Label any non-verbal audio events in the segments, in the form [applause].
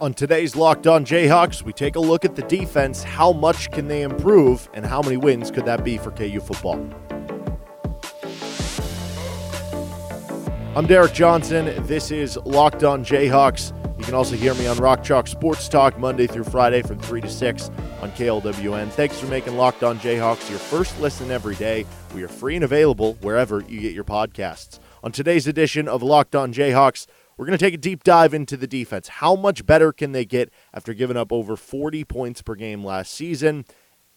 On today's Locked On Jayhawks, we take a look at the defense. How much can they improve, and how many wins could that be for KU football? I'm Derek Johnson. This is Locked On Jayhawks. You can also hear me on Rock Chalk Sports Talk Monday through Friday from 3 to 6 on KLWN. Thanks for making Locked On Jayhawks your first listen every day. We are free and available wherever you get your podcasts. On today's edition of Locked On Jayhawks, we're going to take a deep dive into the defense. How much better can they get after giving up over 40 points per game last season?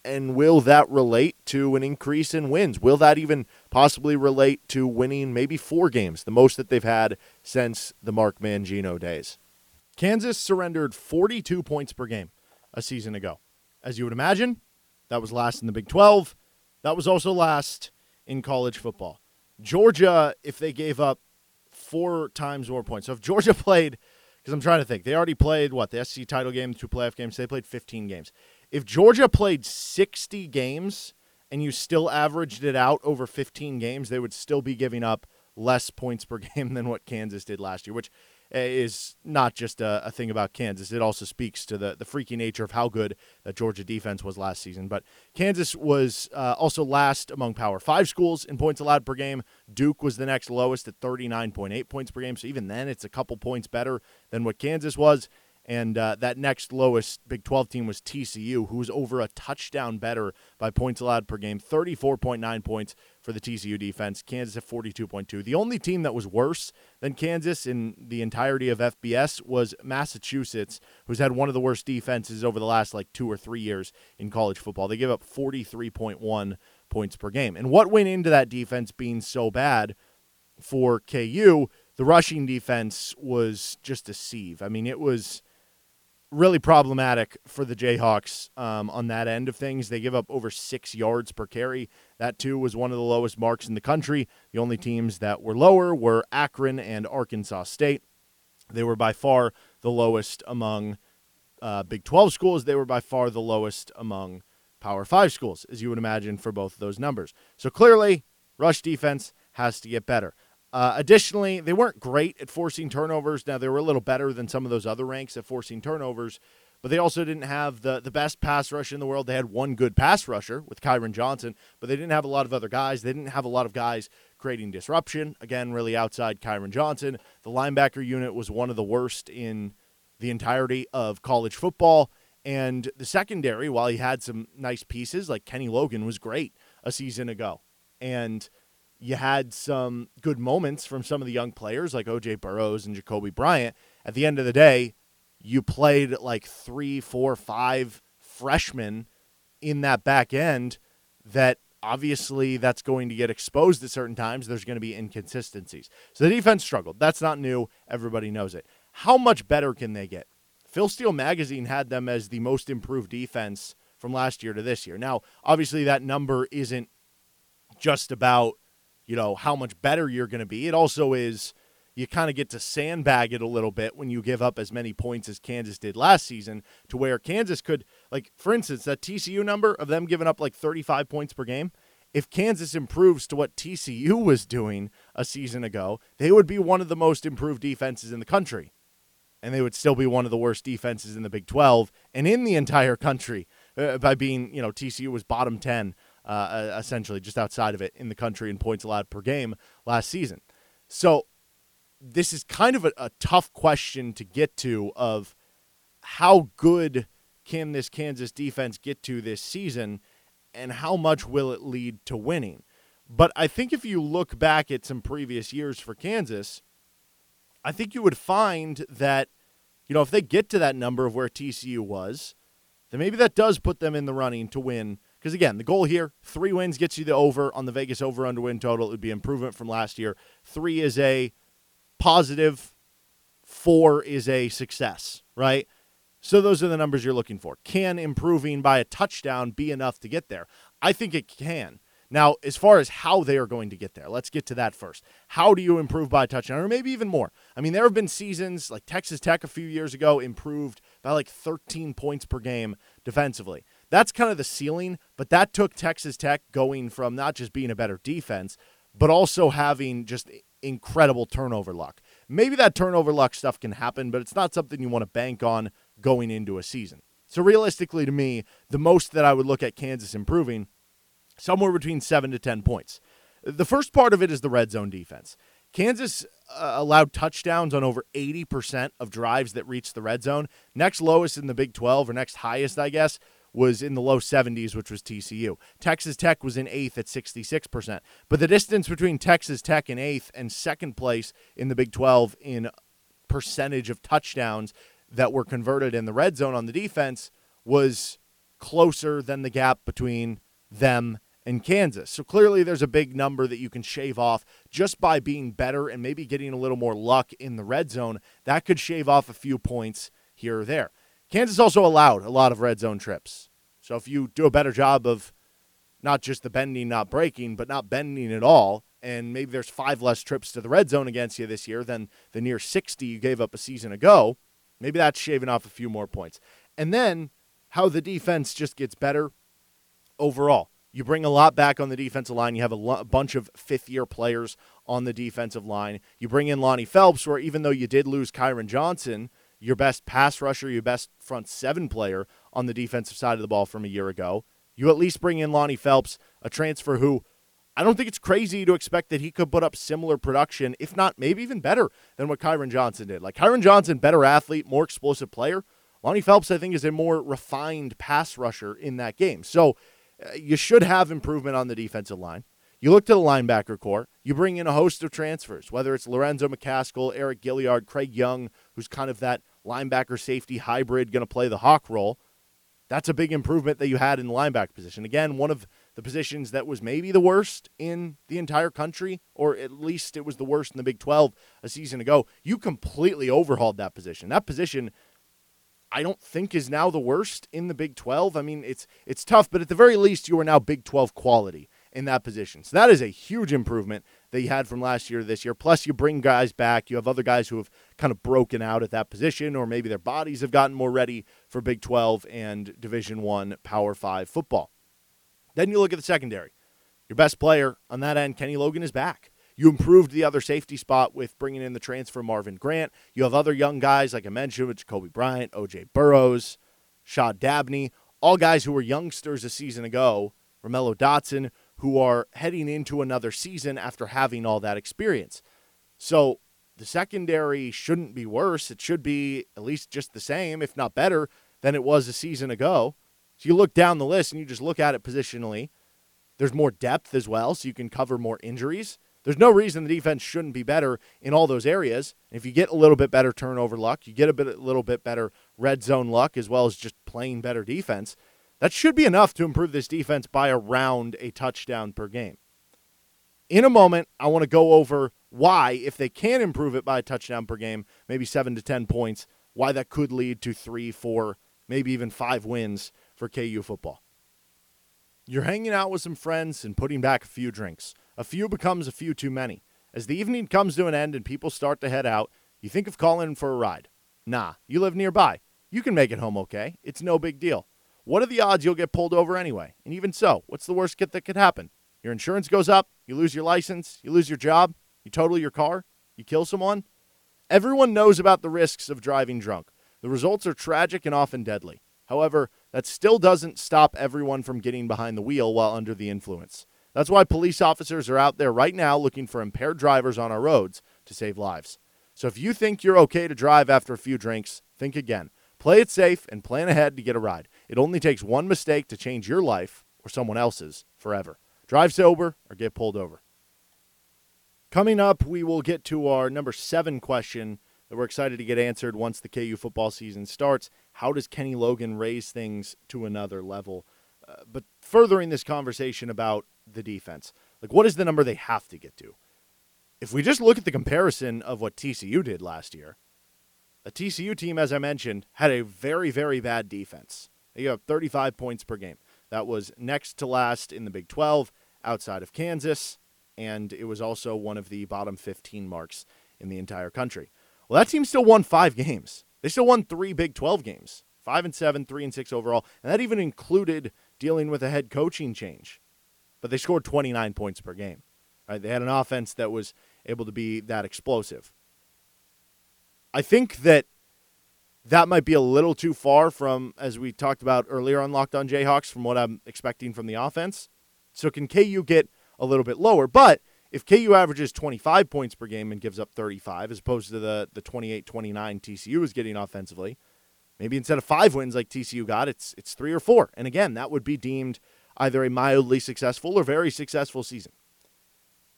And will that relate to an increase in wins? Will that even possibly relate to winning maybe four games, the most that they've had since the Mark Mangino days? Kansas surrendered 42 points per game a season ago. As you would imagine, that was last in the Big 12. That was also last in college football. Georgia, if they gave up four times more points. So if Georgia [laughs] played, because I'm trying to think, they already played what the SEC title game, two playoff games. They played 15 games. If Georgia played 60 games and you still averaged it out over 15 games, they would still be giving up less points per [laughs] game than what Kansas did last year, which is not just a, a, thing about Kansas. It also speaks to the, the freaky nature of how good the Georgia defense was last season. But Kansas was uh, also last among Power Five schools in points allowed per game. Duke was the next lowest at 39.8 points per game. So even then, it's a couple points better than what Kansas was. And uh, that next lowest Big 12 team was TCU, who was over a touchdown better by points allowed per game, 34.9 points for the TCU defense. Kansas at 42.2. The only team that was worse than Kansas in the entirety of FBS was Massachusetts, who's had one of the worst defenses over the last like two or three years in college football. They give up 43.1 points per game. And what went into that defense being so bad for KU? The rushing defense was just a sieve. I mean, it was really problematic for the Jayhawks um, on that end of things. They give up over six yards per carry. That, too, was one of the lowest marks in the country. The only teams that were lower were Akron and Arkansas State. They were by far the lowest among uh, Big 12 schools. They were by far the lowest among Power 5 schools, as you would imagine, for both of those numbers. So clearly, rush defense has to get better. Uh, additionally, they weren't great at forcing turnovers. Now, they were a little better than some of those other ranks at forcing turnovers, but they also didn't have the, the best pass rush in the world. They had one good pass rusher with Kyron Johnson, but they didn't have a lot of other guys. They didn't have a lot of guys creating disruption. Again, really outside Kyron Johnson. The linebacker unit was one of the worst in the entirety of college football. And the secondary, while he had some nice pieces, like Kenny Logan was great a season ago. And – you had some good moments from some of the young players like OJ Burroughs and Jacoby Bryant. At the end of the day, you played like three, four, five freshmen in that back end that obviously that's going to get exposed at certain times. There's going to be inconsistencies. So the defense struggled. That's not new. Everybody knows it. How much better can they get? Phil Steele magazine had them as the most improved defense from last year to this year. Now, obviously, that number isn't just about you know, how much better you're going to be. It also is you kind of get to sandbag it a little bit when you give up as many points as Kansas did last season to where Kansas could like for instance that TCU number of them giving up like 35 points per game if Kansas improves to what TCU was doing a season ago they would be one of the most improved defenses in the country and they would still be one of the worst defenses in the Big 12 and in the entire country uh, by being you know TCU was bottom 10 uh, essentially just outside of it in the country in points allowed per game last season. So this is kind of a, a tough question to get to of how good can this Kansas defense get to this season and how much will it lead to winning. But I think if you look back at some previous years for Kansas, I think you would find that, you know, if they get to that number of where TCU was, then maybe that does put them in the running to win because again, the goal here, three wins gets you the over on the Vegas over under win total. It would be improvement from last year. Three is a positive, four is a success, right? So those are the numbers you're looking for. Can improving by a touchdown be enough to get there? I think it can. Now, as far as how they are going to get there, let's get to that first. How do you improve by a touchdown, or maybe even more? I mean, there have been seasons like Texas Tech a few years ago improved by like 13 points per game defensively. That's kind of the ceiling, but that took Texas Tech going from not just being a better defense, but also having just incredible turnover luck. maybe that turnover luck stuff can happen, but it's not something you want to bank on going into a season. So realistically, to me, the most that I would look at Kansas improving somewhere between seven to 10 points. The first part of it is the red zone defense. Kansas uh, allowed touchdowns on over 80% of drives that reached the red zone. Next lowest in the Big 12, or next highest, I guess, was in the low 70s, which was TCU. Texas Tech was in eighth at 66%. But the distance between Texas Tech in eighth and second place in the Big 12 in percentage of touchdowns that were converted in the red zone on the defense was closer than the gap between them and Kansas. So clearly there's a big number that you can shave off just by being better and maybe getting a little more luck in the red zone. That could shave off a few points here or there. Kansas also allowed a lot of red zone trips. So if you do a better job of not just the bending, not breaking, but not bending at all, and maybe there's five less trips to the red zone against you this year than the near 60 you gave up a season ago, maybe that's shaving off a few more points. And then how the defense just gets better overall. You bring a lot back on the defensive line. You have a, lo- a bunch of fifth year players on the defensive line. You bring in Lonnie Phelps, where even though you did lose Kyron Johnson, your best pass rusher, your best front seven player on the defensive side of the ball from a year ago. You at least bring in Lonnie Phelps, a transfer who I don't think it's crazy to expect that he could put up similar production, if not maybe even better than what Kyron Johnson did. Like Kyron Johnson, better athlete, more explosive player. Lonnie Phelps, I think, is a more refined pass rusher in that game. So uh, you should have improvement on the defensive line. You look to the linebacker core. You bring in a host of transfers, whether it's Lorenzo McCaskill, Eriq Gilyard, Craig Young, who's kind of that linebacker safety hybrid going to play the hawk role. That's a big improvement that you had in the linebacker position. Again, one of the positions that was maybe the worst in the entire country, or at least it was the worst in the Big 12 a season ago. You completely overhauled that position. That position, I don't think, is now the worst in the Big 12. I mean, it's it's tough, but at the very least, you are now Big 12 quality in that position. So that is a huge improvement that you had from last year to this year. Plus, you bring guys back. You have other guys who have kind of broken out at that position, or maybe their bodies have gotten more ready for Big 12 and Division One Power Five football. Then you look at the secondary. Your best player on that end, Kenny Logan, is back. You improved the other safety spot with bringing in the transfer Marvin Grant. You have other young guys, like I mentioned, with Jacoby Bryant, OJ Burroughs, Shad Dabney, all guys who were youngsters a season ago. Romello Dotson, who are heading into another season after having all that experience. So the secondary shouldn't be worse. It should be at least just the same, if not better, than it was a season ago. So you look down the list and you just look at it positionally. There's more depth as well, so you can cover more injuries. There's no reason the defense shouldn't be better in all those areas. If you get a little bit better turnover luck, you get a bit a little bit better red zone luck as well as just playing better defense, that should be enough to improve this defense by around a touchdown per game. In a moment, I want to go over why, if they can improve it by a touchdown per game, maybe seven to 10 points, why that could lead to three, four, maybe even five wins for KU football. You're hanging out with some friends and putting back a few drinks. A few becomes a few too many. As the evening comes to an end and people start to head out, you think of calling for a ride. Nah, you live nearby. You can make it home okay. It's no big deal. What are the odds you'll get pulled over anyway? And even so, what's the worst that could happen? Your insurance goes up, you lose your license, you lose your job, you total your car, you kill someone. Everyone knows about the risks of driving drunk. The results are tragic and often deadly. However, that still doesn't stop everyone from getting behind the wheel while under the influence. That's why police officers are out there right now looking for impaired drivers on our roads to save lives. So if you think you're okay to drive after a few drinks, think again. Play it safe and plan ahead to get a ride. It only takes one mistake to change your life or someone else's forever. Drive sober or get pulled over. Coming up, we will get to our number seven question that we're excited to get answered once the KU football season starts. How does Kenny Logan raise things to another level? Uh, but furthering this conversation about the defense, like what is the number they have to get to? If we just look at the comparison of what TCU did last year, the TCU team, as I mentioned, had a very, very bad defense. They have 35 points per game. That was next to last in the Big 12 outside of Kansas, and it was also one of the bottom 15 marks in the entire country. Well, that team still won five games. They still won three Big 12 games, five and seven, three and six overall, and that even included dealing with a head coaching change. But they scored 29 points per game. Right? They had an offense that was able to be that explosive. I think that that might be a little too far from, as we talked about earlier on Locked On Jayhawks, from what I'm expecting from the offense. So can KU get a little bit lower? But if KU averages 25 points per game and gives up 35, as opposed to the, the 28 29 TCU is getting offensively, maybe instead of five wins like TCU got, it's, it's three or four. And again, that would be deemed either a mildly successful or very successful season.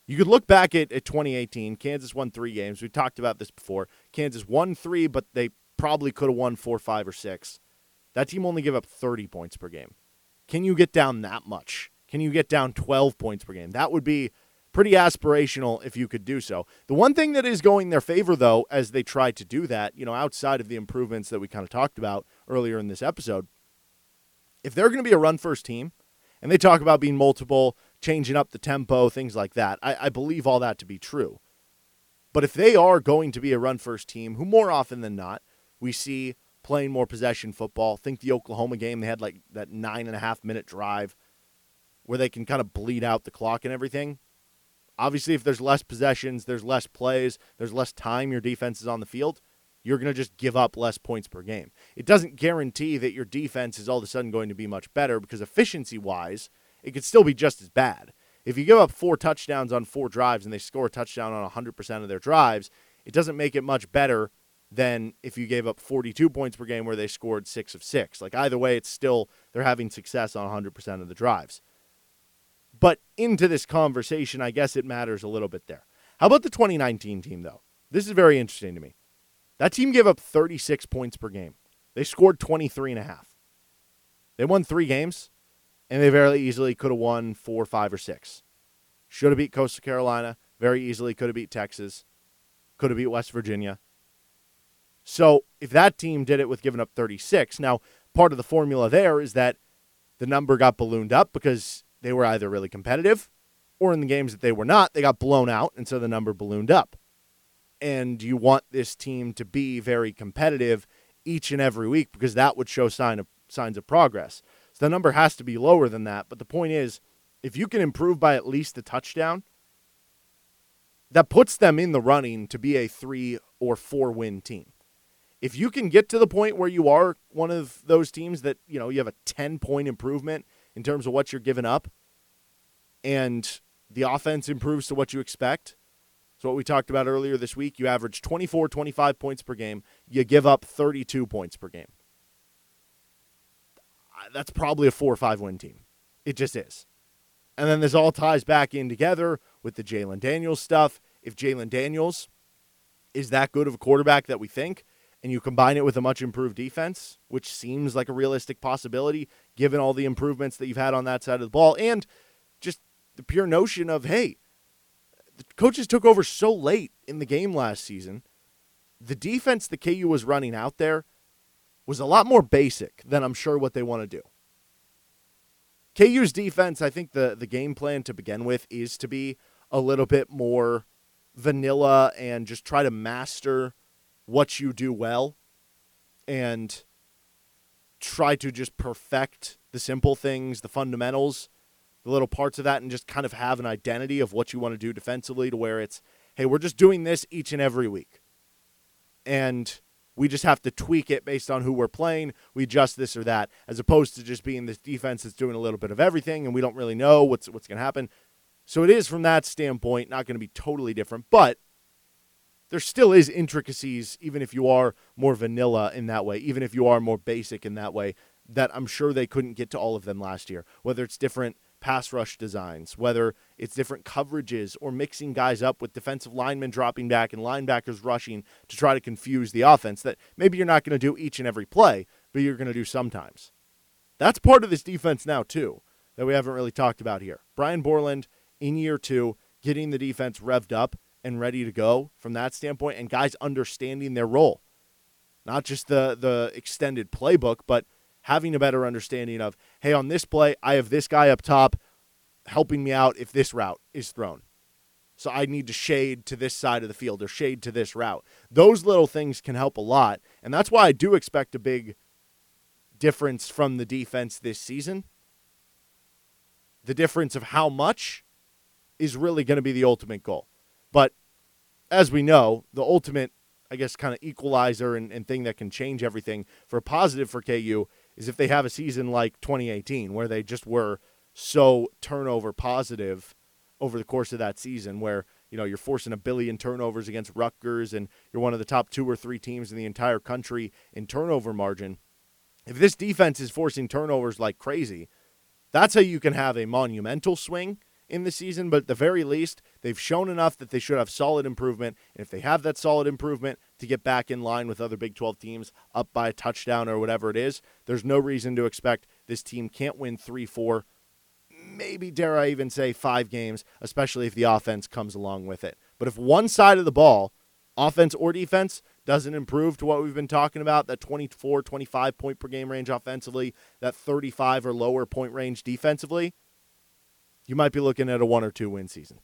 You could look back at, at 2018. Kansas won three games. We talked about this before. Kansas won three, but they probably could have won four, five, or six. That team only gave up 30 points per game. Can you get down that much? Can you get down 12 points per game? That would be pretty aspirational if you could do so. The one thing that is going their favor, though, as they try to do that, you know, outside of the improvements that we kind of talked about earlier in this episode, if they're going to be a run first team, and they talk about being multiple, changing up the tempo, things like that, I, I believe all that to be true. But if they are going to be a run first team, who more often than not we see playing more possession football, think the Oklahoma game, they had like that nine and a half minute drive where they can kind of bleed out the clock and everything. Obviously, if there's less possessions, there's less plays, there's less time your defense is on the field, you're going to just give up less points per game. It doesn't guarantee that your defense is all of a sudden going to be much better because efficiency wise, it could still be just as bad. If you give up four touchdowns on four drives and they score a touchdown on 100% of their drives, it doesn't make it much better than if you gave up 42 points per game where they scored six of six. Like either way, it's still, they're having success on 100% of the drives. But into this conversation, I guess it matters a little bit there. How about the 2019 team, though? This is very interesting to me. That team gave up 36 points per game. They scored 23 and a half. They won three games, and they very easily could have won four, five, or six. Should have beat Coastal Carolina. Very easily could have beat Texas. Could have beat West Virginia. So if that team did it with giving up 36, now part of the formula there is that the number got ballooned up because they were either really competitive or in the games that they were not, they got blown out, and so the number ballooned up. And you want this team to be very competitive each and every week because that would show sign of, signs of progress. So the number has to be lower than that. But the point is, if you can improve by at least a touchdown, that puts them in the running to be a three or four win team. If you can get to the point where you are one of those teams that, you know, you have a 10 point improvement in terms of what you're giving up, and the offense improves to what you expect. So, what we talked about earlier this week, you average 24, 25 points per game, you give up 32 points per game. That's probably a four or five win team. It just is. And then this all ties back in together with the Jalon Daniels stuff. If Jalon Daniels is that good of a quarterback that we think, and you combine it with a much improved defense, which seems like a realistic possibility given all the improvements that you've had on that side of the ball, and just the pure notion of, hey, the coaches took over so late in the game last season. The defense that KU was running out there was a lot more basic than I'm sure what they want to do. KU's defense, I think the, the game plan to begin with is to be a little bit more vanilla and just try to master what you do well and try to just perfect the simple things, the fundamentals, the little parts of that, and just kind of have an identity of what you want to do defensively to where it's, hey, we're just doing this each and every week. And we just have to tweak it based on who we're playing. We adjust this or that, as opposed to just being this defense that's doing a little bit of everything and we don't really know what's what's going to happen. So it is from that standpoint not going to be totally different, but there still is intricacies, even if you are more vanilla in that way, even if you are more basic in that way, that I'm sure they couldn't get to all of them last year. Whether it's different pass rush designs, whether it's different coverages or mixing guys up with defensive linemen dropping back and linebackers rushing to try to confuse the offense that maybe you're not going to do each and every play, but you're going to do sometimes. That's part of this defense now, too, that we haven't really talked about here. Brian Borland in year two, getting the defense revved up and ready to go from that standpoint, and guys understanding their role, not just the the extended playbook, but having a better understanding of, hey, on this play, I have this guy up top helping me out if this route is thrown. So I need to shade to this side of the field or shade to this route. Those little things can help a lot. And that's why I do expect a big difference from the defense this season. The difference of how much is really going to be the ultimate goal. But as we know, the ultimate, I guess, kind of equalizer and, and thing that can change everything for a positive for KU is if they have a season like 2018 where they just were so turnover positive over the course of that season where you know you're forcing a billion turnovers against Rutgers and you're one of the top two or three teams in the entire country in turnover margin. If this defense is forcing turnovers like crazy, that's how you can have a monumental swing in the season, but at the very least, they've shown enough that they should have solid improvement. And if they have that solid improvement to get back in line with other Big 12 teams up by a touchdown or whatever it is, there's no reason to expect this team can't win 3 4, maybe dare I even say five games, especially if the offense comes along with it. But if one side of the ball, offense or defense, doesn't improve to what we've been talking about, that 24, 25 point per game range offensively, that 35 or lower point range defensively, you might be looking at a one or two win season.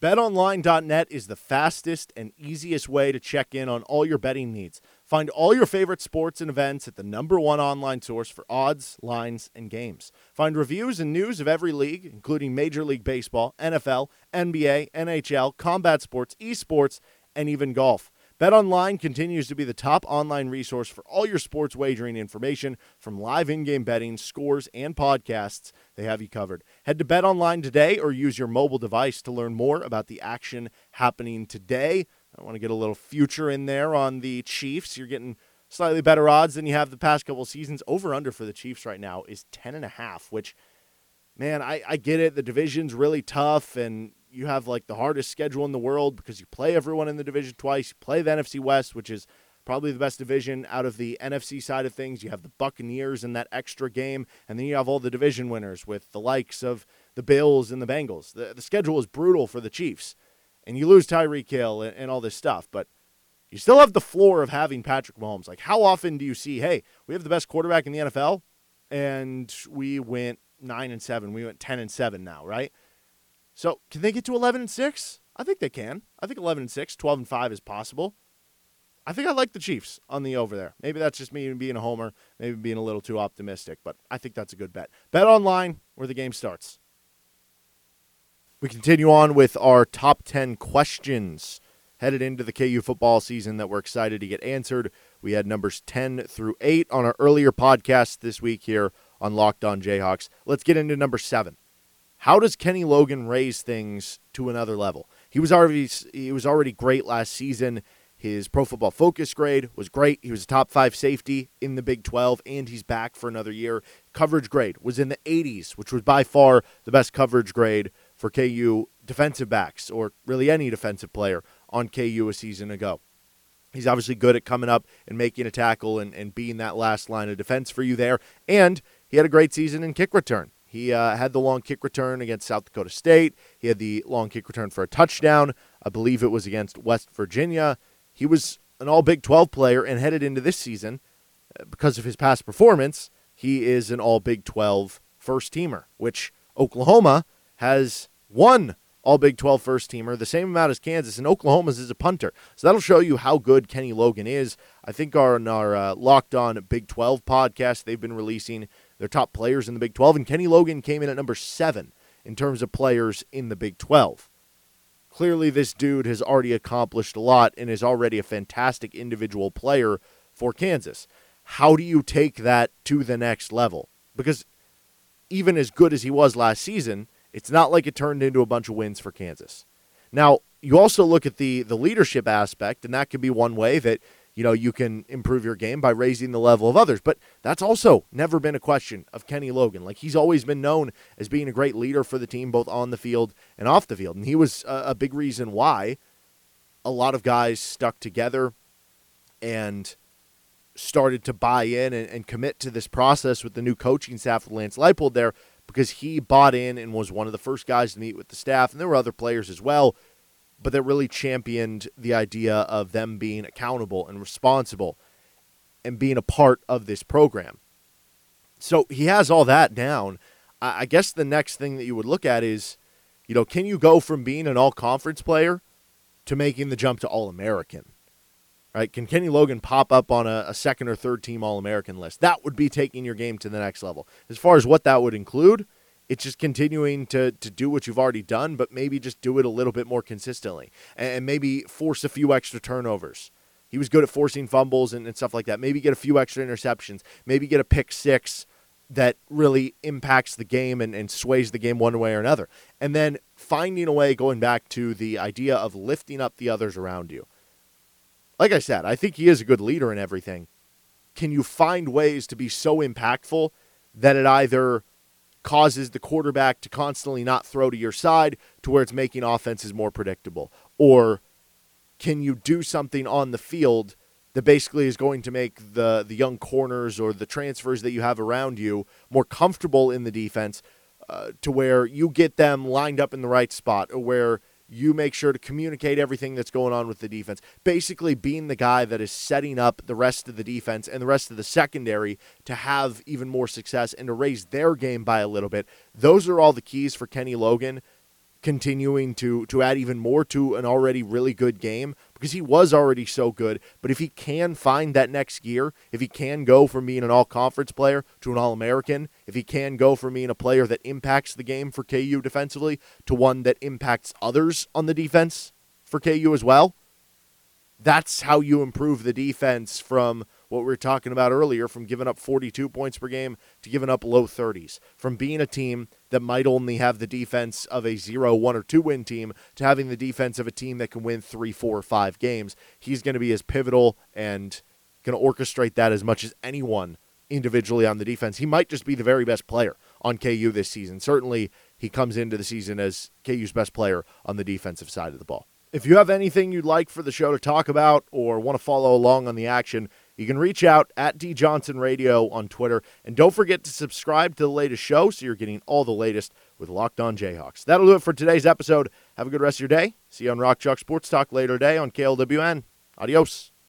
BetOnline.net is the fastest and easiest way to check in on all your betting needs. Find all your favorite sports and events at the number one online source for odds, lines, and games. Find reviews and news of every league, including Major League Baseball, NFL, NBA, NHL, combat sports, esports, and even golf. BetOnline continues to be the top online resource for all your sports wagering information from live in-game betting, scores, and podcasts. They have you covered. Head to BetOnline today or use your mobile device to learn more about the action happening today. I want to get a little future in there on the Chiefs. You're getting slightly better odds than you have the past couple seasons. Over under for the Chiefs right now is 10.5, which man, I, I get it. The division's really tough and you have like the hardest schedule in the world because you play everyone in the division twice. You play the NFC West, which is probably the best division out of the NFC side of things. You have the Buccaneers in that extra game, and then you have all the division winners with the likes of the Bills and the Bengals. The, the schedule is brutal for the Chiefs, and you lose Tyreek Hill and, and all this stuff, but you still have the floor of having Patrick Mahomes. Like, how often do you see, hey, we have the best quarterback in the NFL, and we went nine and seven, we went ten and seven now, right? So can they get to 11 and 6? I think they can. I think 11 and 6, 12 and 5 is possible. I think I like the Chiefs on the over there. Maybe that's just me being a homer, maybe being a little too optimistic, but I think that's a good bet. Bet online where the game starts. We continue on with our top 10 questions headed into the KU football season that we're excited to get answered. We had numbers 10 through 8 on our earlier podcast this week here on Locked On Jayhawks. Let's get into number 7. How does Kenny Logan raise things to another level? He was already he was already great last season. His Pro Football Focus grade was great. He was a top five safety in the Big 12, and he's back for another year. Coverage grade was in the 80s, which was by far the best coverage grade for KU defensive backs, or really any defensive player on KU a season ago. He's obviously good at coming up and making a tackle and, and being that last line of defense for you there. And he had a great season in kick return. He uh, had the long kick return against South Dakota State. He had the long kick return for a touchdown. I believe it was against West Virginia. He was an all Big 12 player and headed into this season uh, because of his past performance. He is an all Big 12 first teamer, which Oklahoma has one all Big 12 first teamer, the same amount as Kansas, and Oklahoma's is a punter. So that'll show you how good Kenny Logan is. I think our, our uh, Locked On Big 12 podcast they've been releasing their top players in the Big 12, and Kenny Logan came in at number seven in terms of players in the Big 12. Clearly, this dude has already accomplished a lot and is already a fantastic individual player for Kansas. How do you take that to the next level? Because even as good as he was last season, it's not like it turned into a bunch of wins for Kansas. Now, you also look at the the leadership aspect, and that could be one way that you know, you can improve your game by raising the level of others. But that's also never been a question of Kenny Logan. Like he's always been known as being a great leader for the team, both on the field and off the field. And he was a, big reason why a lot of guys stuck together and started to buy in and, and commit to this process with the new coaching staff with Lance Leipold there because he bought in and was one of the first guys to meet with the staff. And there were other players as well but that really championed the idea of them being accountable and responsible and being a part of this program. So he has all that down. I guess the next thing that you would look at is, you know, can you go from being an all conference player to making the jump to All American? Right? Can Kenny Logan pop up on a, a second or third team All American list? That would be taking your game to the next level. As far as what that would include, It's just continuing to to do what you've already done, but maybe just do it a little bit more consistently and maybe force a few extra turnovers. He was good at forcing fumbles and, and stuff like that. Maybe get a few extra interceptions. Maybe get a pick six that really impacts the game and, and sways the game one way or another. And then finding a way, going back to the idea of lifting up the others around you. Like I said, I think he is a good leader in everything. Can you find ways to be so impactful that it either causes the quarterback to constantly not throw to your side to where it's making offenses more predictable? Or can you do something on the field that basically is going to make the the young corners or the transfers that you have around you more comfortable in the defense uh, to where you get them lined up in the right spot or where you make sure to communicate everything that's going on with the defense. Basically, being the guy that is setting up the rest of the defense and the rest of the secondary to have even more success and to raise their game by a little bit. Those are all the keys for Kenny Logan continuing to to add even more to an already really good game because he was already so good. But if he can find that next gear, if he can go from being an all conference player to an all American, if he can go from being a player that impacts the game for KU defensively to one that impacts others on the defense for KU as well, that's how you improve the defense from what we were talking about earlier from giving up 42 points per game to giving up low 30s, from being a team that might only have the defense of a zero, one, or 2 win team to having the defense of a team that can win 3, 4, 5 games. He's going to be as pivotal and going to orchestrate that as much as anyone individually on the defense. He might just be the very best player on KU this season. Certainly, he comes into the season as KU's best player on the defensive side of the ball. If you have anything you'd like for the show to talk about or want to follow along on the action, you can reach out at D Johnson Radio on Twitter. And don't forget to subscribe to the latest show so you're getting all the latest with Locked On Jayhawks. That'll do it for today's episode. Have a good rest of your day. See you on Rock Chalk Sports Talk later today on KLWN. Adios.